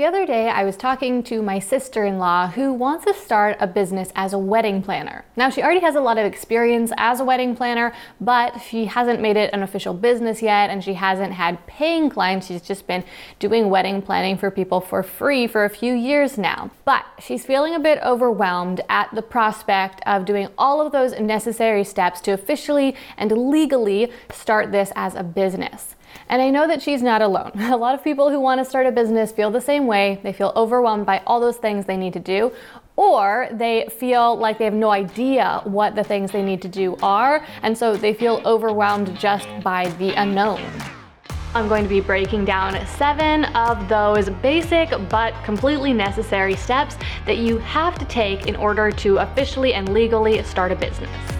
The other day, I was talking to my sister in law who wants to start a business as a wedding planner. Now, she already has a lot of experience as a wedding planner, but she hasn't made it an official business yet and she hasn't had paying clients. She's just been doing wedding planning for people for free for a few years now. But she's feeling a bit overwhelmed at the prospect of doing all of those necessary steps to officially and legally start this as a business. And I know that she's not alone. A lot of people who want to start a business feel the same way. They feel overwhelmed by all those things they need to do, or they feel like they have no idea what the things they need to do are, and so they feel overwhelmed just by the unknown. I'm going to be breaking down seven of those basic but completely necessary steps that you have to take in order to officially and legally start a business.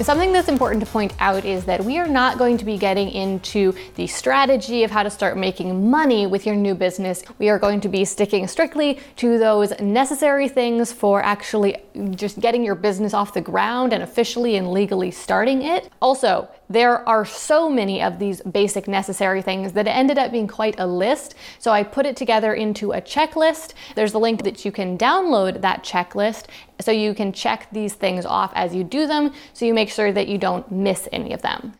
Something that's important to point out is that we are not going to be getting into the strategy of how to start making money with your new business. We are going to be sticking strictly to those necessary things for actually just getting your business off the ground and officially and legally starting it. Also, there are so many of these basic necessary things that it ended up being quite a list. So I put it together into a checklist. There's a link that you can download that checklist so you can check these things off as you do them so you make sure that you don't miss any of them.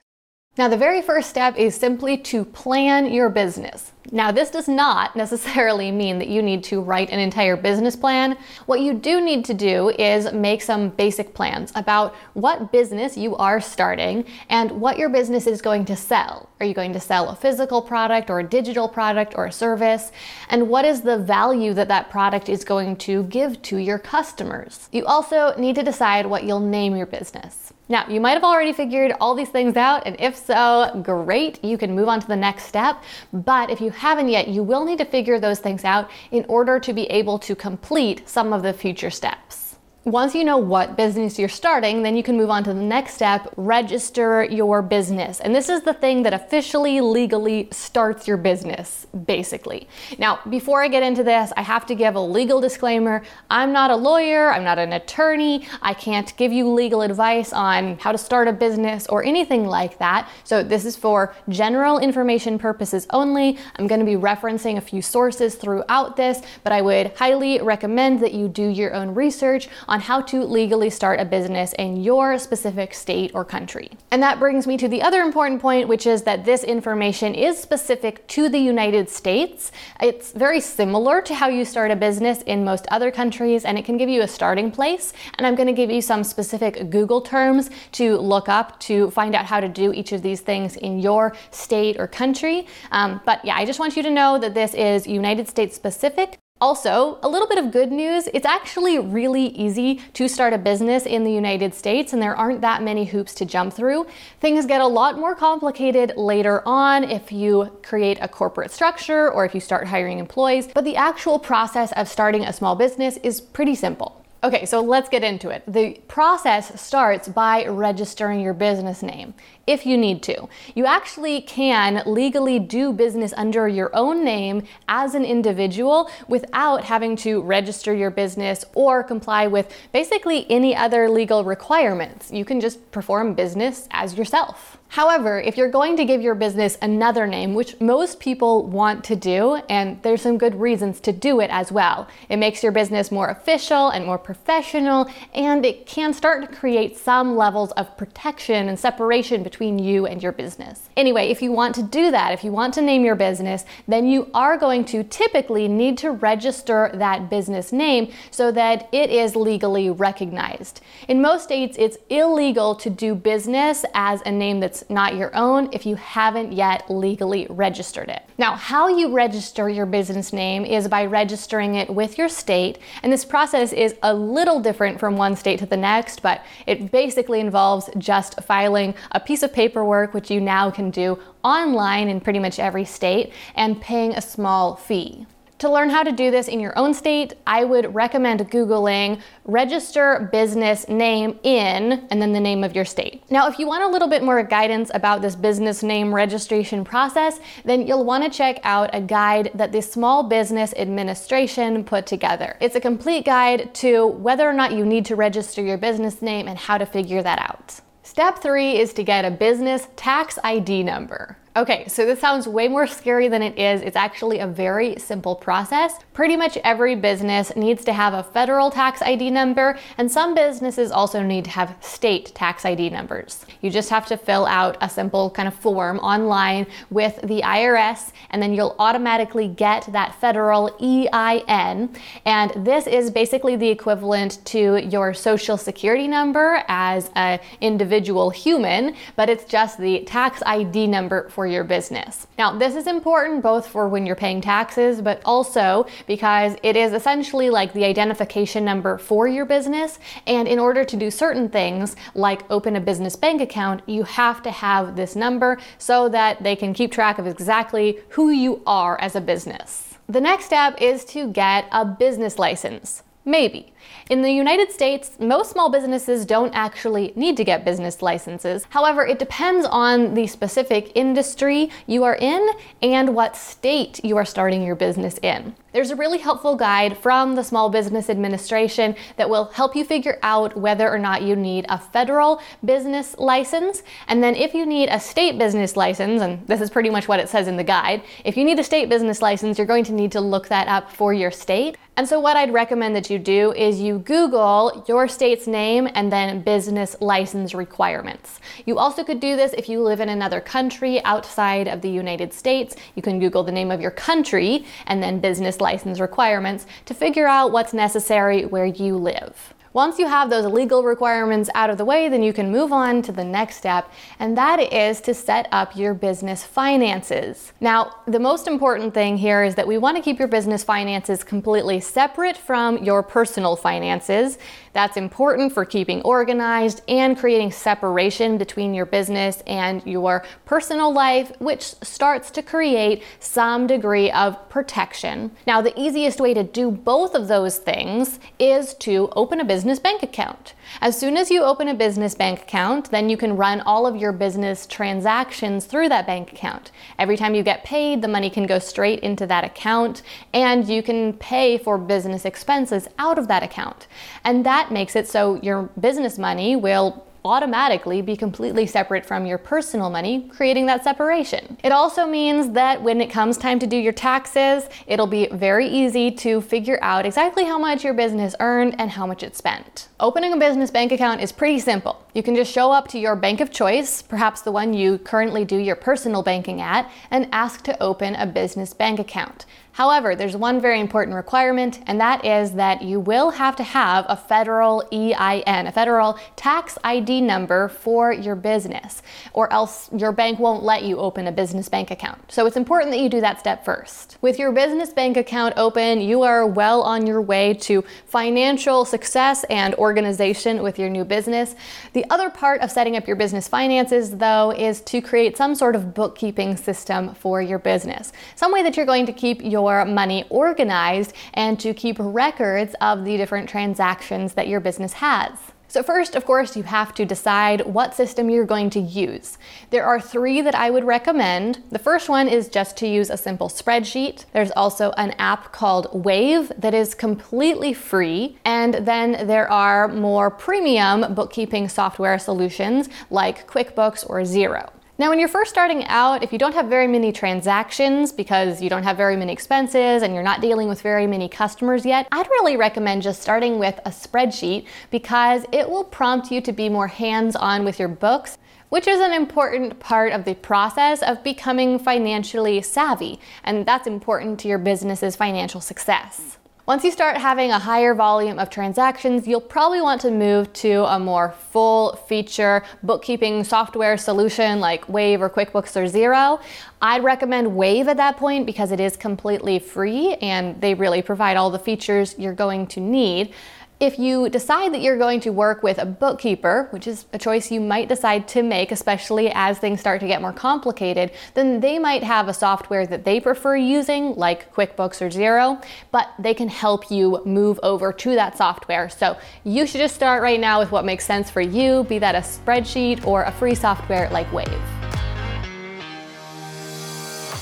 Now, the very first step is simply to plan your business. Now, this does not necessarily mean that you need to write an entire business plan. What you do need to do is make some basic plans about what business you are starting and what your business is going to sell. Are you going to sell a physical product or a digital product or a service? And what is the value that that product is going to give to your customers? You also need to decide what you'll name your business. Now, you might have already figured all these things out, and if so, great, you can move on to the next step. But if you haven't yet, you will need to figure those things out in order to be able to complete some of the future steps. Once you know what business you're starting, then you can move on to the next step register your business. And this is the thing that officially, legally starts your business, basically. Now, before I get into this, I have to give a legal disclaimer. I'm not a lawyer, I'm not an attorney, I can't give you legal advice on how to start a business or anything like that. So, this is for general information purposes only. I'm going to be referencing a few sources throughout this, but I would highly recommend that you do your own research on on how to legally start a business in your specific state or country. And that brings me to the other important point, which is that this information is specific to the United States. It's very similar to how you start a business in most other countries, and it can give you a starting place. And I'm going to give you some specific Google terms to look up to find out how to do each of these things in your state or country. Um, but yeah, I just want you to know that this is United States specific. Also, a little bit of good news it's actually really easy to start a business in the United States, and there aren't that many hoops to jump through. Things get a lot more complicated later on if you create a corporate structure or if you start hiring employees, but the actual process of starting a small business is pretty simple. Okay, so let's get into it. The process starts by registering your business name if you need to. You actually can legally do business under your own name as an individual without having to register your business or comply with basically any other legal requirements. You can just perform business as yourself. However, if you're going to give your business another name, which most people want to do, and there's some good reasons to do it as well, it makes your business more official and more professional, and it can start to create some levels of protection and separation between you and your business. Anyway, if you want to do that, if you want to name your business, then you are going to typically need to register that business name so that it is legally recognized. In most states, it's illegal to do business as a name that's not your own if you haven't yet legally registered it. Now, how you register your business name is by registering it with your state, and this process is a little different from one state to the next, but it basically involves just filing a piece of of paperwork, which you now can do online in pretty much every state, and paying a small fee. To learn how to do this in your own state, I would recommend Googling register business name in and then the name of your state. Now, if you want a little bit more guidance about this business name registration process, then you'll want to check out a guide that the Small Business Administration put together. It's a complete guide to whether or not you need to register your business name and how to figure that out. Step three is to get a business tax ID number. Okay, so this sounds way more scary than it is. It's actually a very simple process. Pretty much every business needs to have a federal tax ID number, and some businesses also need to have state tax ID numbers. You just have to fill out a simple kind of form online with the IRS, and then you'll automatically get that federal EIN. And this is basically the equivalent to your social security number as an individual human, but it's just the tax ID number for your business. Now, this is important both for when you're paying taxes, but also because it is essentially like the identification number for your business. And in order to do certain things, like open a business bank account, you have to have this number so that they can keep track of exactly who you are as a business. The next step is to get a business license. Maybe. In the United States, most small businesses don't actually need to get business licenses. However, it depends on the specific industry you are in and what state you are starting your business in. There's a really helpful guide from the Small Business Administration that will help you figure out whether or not you need a federal business license. And then, if you need a state business license, and this is pretty much what it says in the guide, if you need a state business license, you're going to need to look that up for your state. And so, what I'd recommend that you do is you Google your state's name and then business license requirements. You also could do this if you live in another country outside of the United States. You can Google the name of your country and then business license requirements to figure out what's necessary where you live. Once you have those legal requirements out of the way, then you can move on to the next step, and that is to set up your business finances. Now, the most important thing here is that we want to keep your business finances completely separate from your personal finances. That's important for keeping organized and creating separation between your business and your personal life, which starts to create some degree of protection. Now, the easiest way to do both of those things is to open a business business bank account. As soon as you open a business bank account, then you can run all of your business transactions through that bank account. Every time you get paid, the money can go straight into that account, and you can pay for business expenses out of that account. And that makes it so your business money will automatically be completely separate from your personal money, creating that separation. It also means that when it comes time to do your taxes, it'll be very easy to figure out exactly how much your business earned and how much it spent. Opening a business bank account is pretty simple. You can just show up to your bank of choice, perhaps the one you currently do your personal banking at, and ask to open a business bank account. However, there's one very important requirement, and that is that you will have to have a federal EIN, a federal tax ID number for your business, or else your bank won't let you open a business bank account. So it's important that you do that step first. With your business bank account open, you are well on your way to financial success and organization with your new business. The other part of setting up your business finances, though, is to create some sort of bookkeeping system for your business, some way that you're going to keep your money organized and to keep records of the different transactions that your business has. So, first, of course, you have to decide what system you're going to use. There are three that I would recommend. The first one is just to use a simple spreadsheet. There's also an app called Wave that is completely free. And then there are more premium bookkeeping software solutions like QuickBooks or Xero. Now, when you're first starting out, if you don't have very many transactions because you don't have very many expenses and you're not dealing with very many customers yet, I'd really recommend just starting with a spreadsheet because it will prompt you to be more hands on with your books which is an important part of the process of becoming financially savvy, and that's important to your business's financial success. Once you start having a higher volume of transactions, you'll probably want to move to a more full feature bookkeeping software solution like Wave or QuickBooks or Xero. I'd recommend Wave at that point because it is completely free and they really provide all the features you're going to need. If you decide that you're going to work with a bookkeeper, which is a choice you might decide to make, especially as things start to get more complicated, then they might have a software that they prefer using, like QuickBooks or Xero, but they can help you move over to that software. So you should just start right now with what makes sense for you, be that a spreadsheet or a free software like Wave.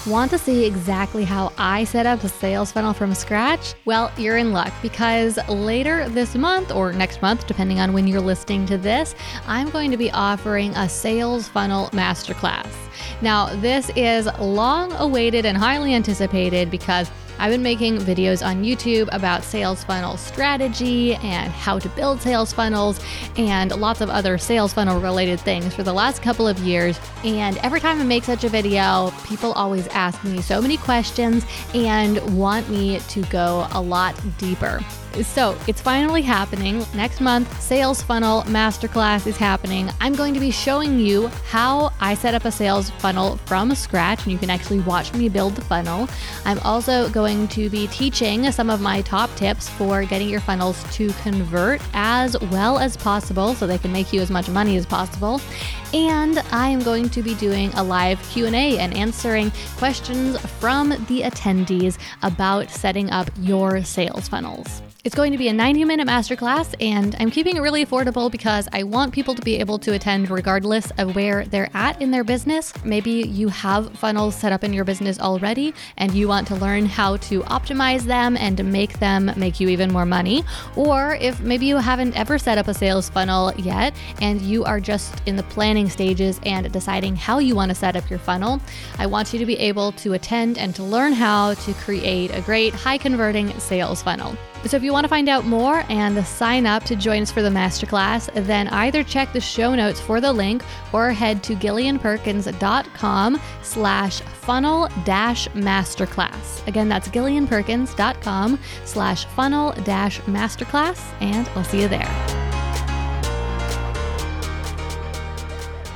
Want to see exactly how I set up a sales funnel from scratch? Well, you're in luck because later this month or next month, depending on when you're listening to this, I'm going to be offering a sales funnel masterclass. Now, this is long awaited and highly anticipated because I've been making videos on YouTube about sales funnel strategy and how to build sales funnels and lots of other sales funnel related things for the last couple of years. And every time I make such a video, people always ask me so many questions and want me to go a lot deeper. So it's finally happening. Next month, Sales Funnel Masterclass is happening. I'm going to be showing you how I set up a sales funnel from scratch, and you can actually watch me build the funnel. I'm also going to be teaching some of my top tips for getting your funnels to convert as well as possible so they can make you as much money as possible. And I am going to be doing a live Q&A and answering questions from the attendees about setting up your sales funnels. It's going to be a 90 minute masterclass, and I'm keeping it really affordable because I want people to be able to attend regardless of where they're at in their business. Maybe you have funnels set up in your business already and you want to learn how to optimize them and make them make you even more money. Or if maybe you haven't ever set up a sales funnel yet and you are just in the planning stages and deciding how you want to set up your funnel, I want you to be able to attend and to learn how to create a great high converting sales funnel. So if you want to find out more and sign up to join us for the masterclass, then either check the show notes for the link or head to gillianperkins.com slash funnel dash masterclass. Again, that's gillianperkins.com slash funnel dash masterclass, and I'll see you there.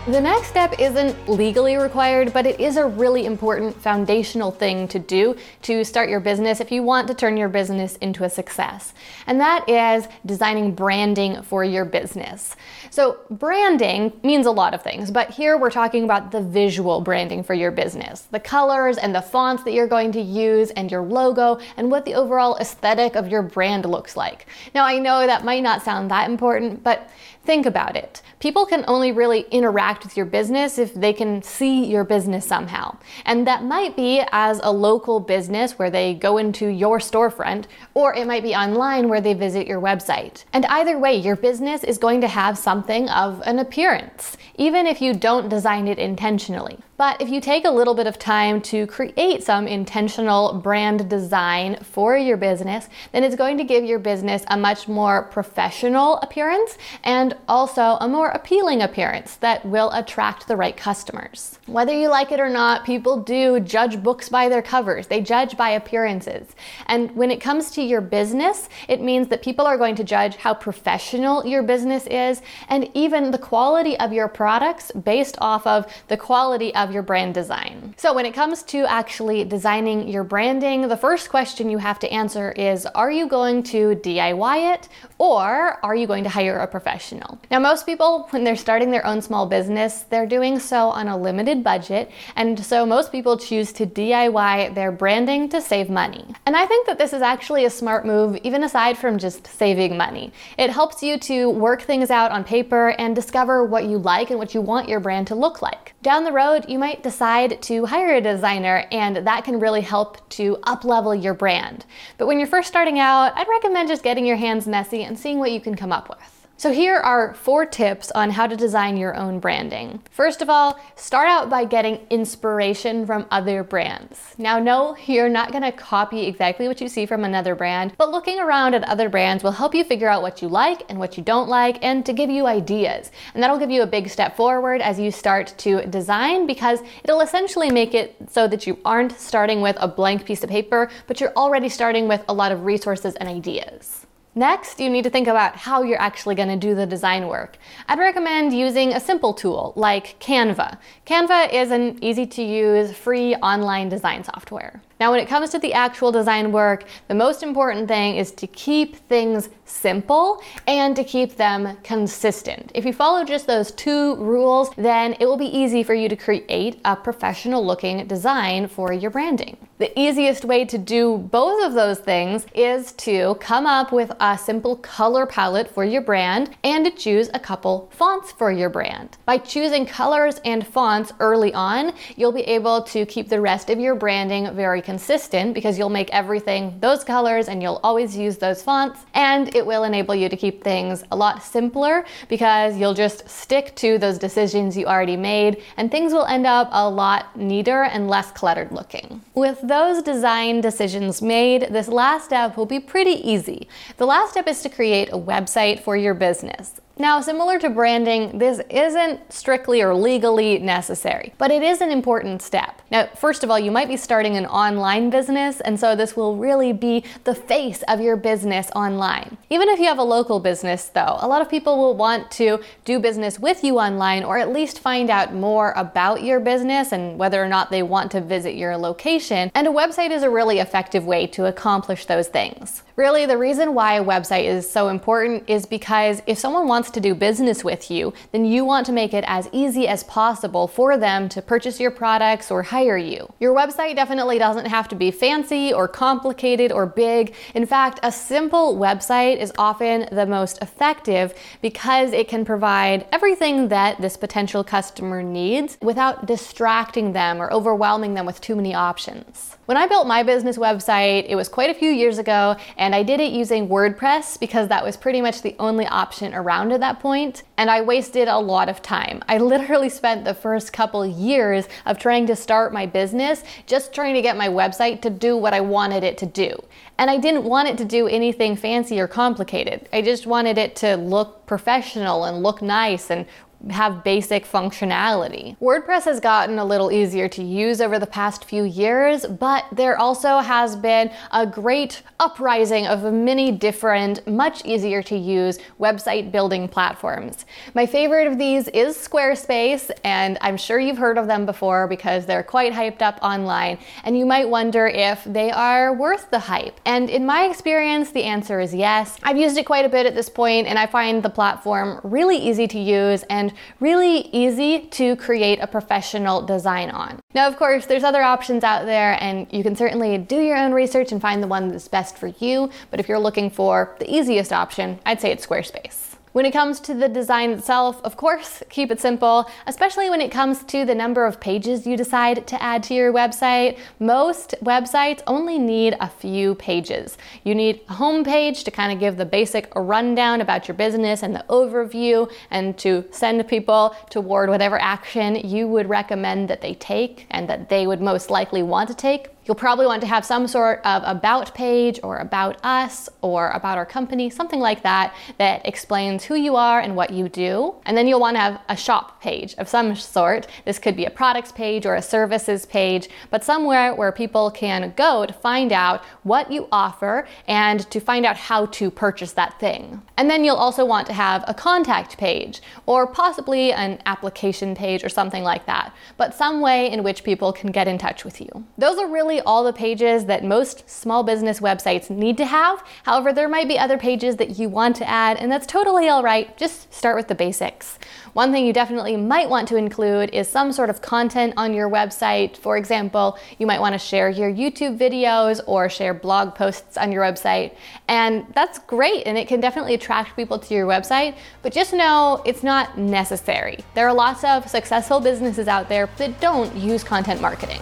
The next step isn't legally required, but it is a really important foundational thing to do to start your business if you want to turn your business into a success. And that is designing branding for your business. So, branding means a lot of things, but here we're talking about the visual branding for your business the colors and the fonts that you're going to use, and your logo, and what the overall aesthetic of your brand looks like. Now, I know that might not sound that important, but Think about it. People can only really interact with your business if they can see your business somehow. And that might be as a local business where they go into your storefront, or it might be online where they visit your website. And either way, your business is going to have something of an appearance, even if you don't design it intentionally. But if you take a little bit of time to create some intentional brand design for your business, then it's going to give your business a much more professional appearance and also a more appealing appearance that will attract the right customers. Whether you like it or not, people do judge books by their covers, they judge by appearances. And when it comes to your business, it means that people are going to judge how professional your business is and even the quality of your products based off of the quality of your brand design. So, when it comes to actually designing your branding, the first question you have to answer is Are you going to DIY it or are you going to hire a professional? Now, most people, when they're starting their own small business, they're doing so on a limited budget, and so most people choose to DIY their branding to save money. And I think that this is actually a smart move, even aside from just saving money. It helps you to work things out on paper and discover what you like and what you want your brand to look like. Down the road, you might decide to hire a designer, and that can really help to uplevel your brand. But when you're first starting out, I'd recommend just getting your hands messy and seeing what you can come up with. So here are four tips on how to design your own branding. First of all, start out by getting inspiration from other brands. Now, no, you're not gonna copy exactly what you see from another brand, but looking around at other brands will help you figure out what you like and what you don't like and to give you ideas. And that'll give you a big step forward as you start to design because it'll essentially make it so that you aren't starting with a blank piece of paper, but you're already starting with a lot of resources and ideas. Next, you need to think about how you're actually going to do the design work. I'd recommend using a simple tool like Canva. Canva is an easy to use free online design software. Now, when it comes to the actual design work, the most important thing is to keep things simple and to keep them consistent. If you follow just those two rules, then it will be easy for you to create a professional looking design for your branding. The easiest way to do both of those things is to come up with a simple color palette for your brand and to choose a couple fonts for your brand. By choosing colors and fonts early on, you'll be able to keep the rest of your branding very consistent because you'll make everything those colors and you'll always use those fonts and it will enable you to keep things a lot simpler because you'll just stick to those decisions you already made and things will end up a lot neater and less cluttered looking. With those design decisions made, this last step will be pretty easy. The last step is to create a website for your business. Now, similar to branding, this isn't strictly or legally necessary, but it is an important step. Now, first of all, you might be starting an online business, and so this will really be the face of your business online. Even if you have a local business, though, a lot of people will want to do business with you online or at least find out more about your business and whether or not they want to visit your location. And a website is a really effective way to accomplish those things. Really, the reason why a website is so important is because if someone wants to do business with you, then you want to make it as easy as possible for them to purchase your products or hire you. Your website definitely doesn't have to be fancy or complicated or big. In fact, a simple website is often the most effective because it can provide everything that this potential customer needs without distracting them or overwhelming them with too many options. When I built my business website, it was quite a few years ago, and I did it using WordPress because that was pretty much the only option around at that point, and I wasted a lot of time. I literally spent the first couple years of trying to start my business just trying to get my website to do what I wanted it to do. And I didn't want it to do anything fancy or complicated. I just wanted it to look professional and look nice and have basic functionality. WordPress has gotten a little easier to use over the past few years, but there also has been a great uprising of many different, much easier to use website building platforms. My favorite of these is Squarespace, and I'm sure you've heard of them before because they're quite hyped up online, and you might wonder if they are worth the hype. And in my experience, the answer is yes. I've used it quite a bit at this point, and I find the platform really easy to use and really easy to create a professional design on. Now, of course, there's other options out there, and you can certainly do your own research and find the one that's best for you. But if you're looking for the easiest option, I'd say it's Squarespace. When it comes to the design itself, of course, keep it simple, especially when it comes to the number of pages you decide to add to your website. Most websites only need a few pages. You need a home page to kind of give the basic rundown about your business and the overview and to send people toward whatever action you would recommend that they take and that they would most likely want to take. You'll probably want to have some sort of about page or about us or about our company, something like that, that explains who you are and what you do. And then you'll want to have a shop page of some sort. This could be a products page or a services page, but somewhere where people can go to find out what you offer and to find out how to purchase that thing. And then you'll also want to have a contact page or possibly an application page or something like that, but some way in which people can get in touch with you. Those are really all the pages that most small business websites need to have. However, there might be other pages that you want to add, and that's totally all right. Just start with the basics. One thing you definitely might want to include is some sort of content on your website. For example, you might want to share your YouTube videos or share blog posts on your website. And that's great, and it can definitely attract people to your website, but just know it's not necessary. There are lots of successful businesses out there that don't use content marketing.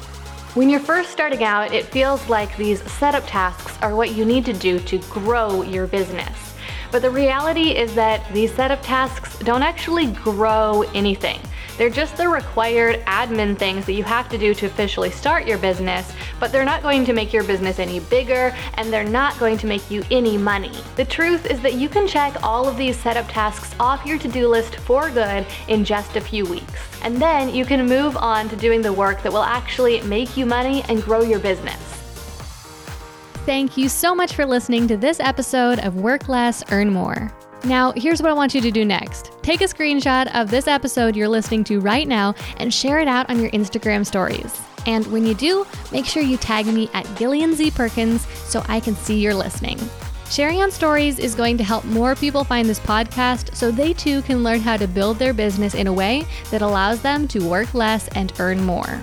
When you're first starting out, it feels like these setup tasks are what you need to do to grow your business. But the reality is that these setup tasks don't actually grow anything. They're just the required admin things that you have to do to officially start your business, but they're not going to make your business any bigger and they're not going to make you any money. The truth is that you can check all of these setup tasks off your to do list for good in just a few weeks. And then you can move on to doing the work that will actually make you money and grow your business. Thank you so much for listening to this episode of Work Less, Earn More. Now, here's what I want you to do next take a screenshot of this episode you're listening to right now and share it out on your Instagram stories. And when you do, make sure you tag me at Gillian Z Perkins so I can see you're listening. Sharing on stories is going to help more people find this podcast so they too can learn how to build their business in a way that allows them to work less and earn more.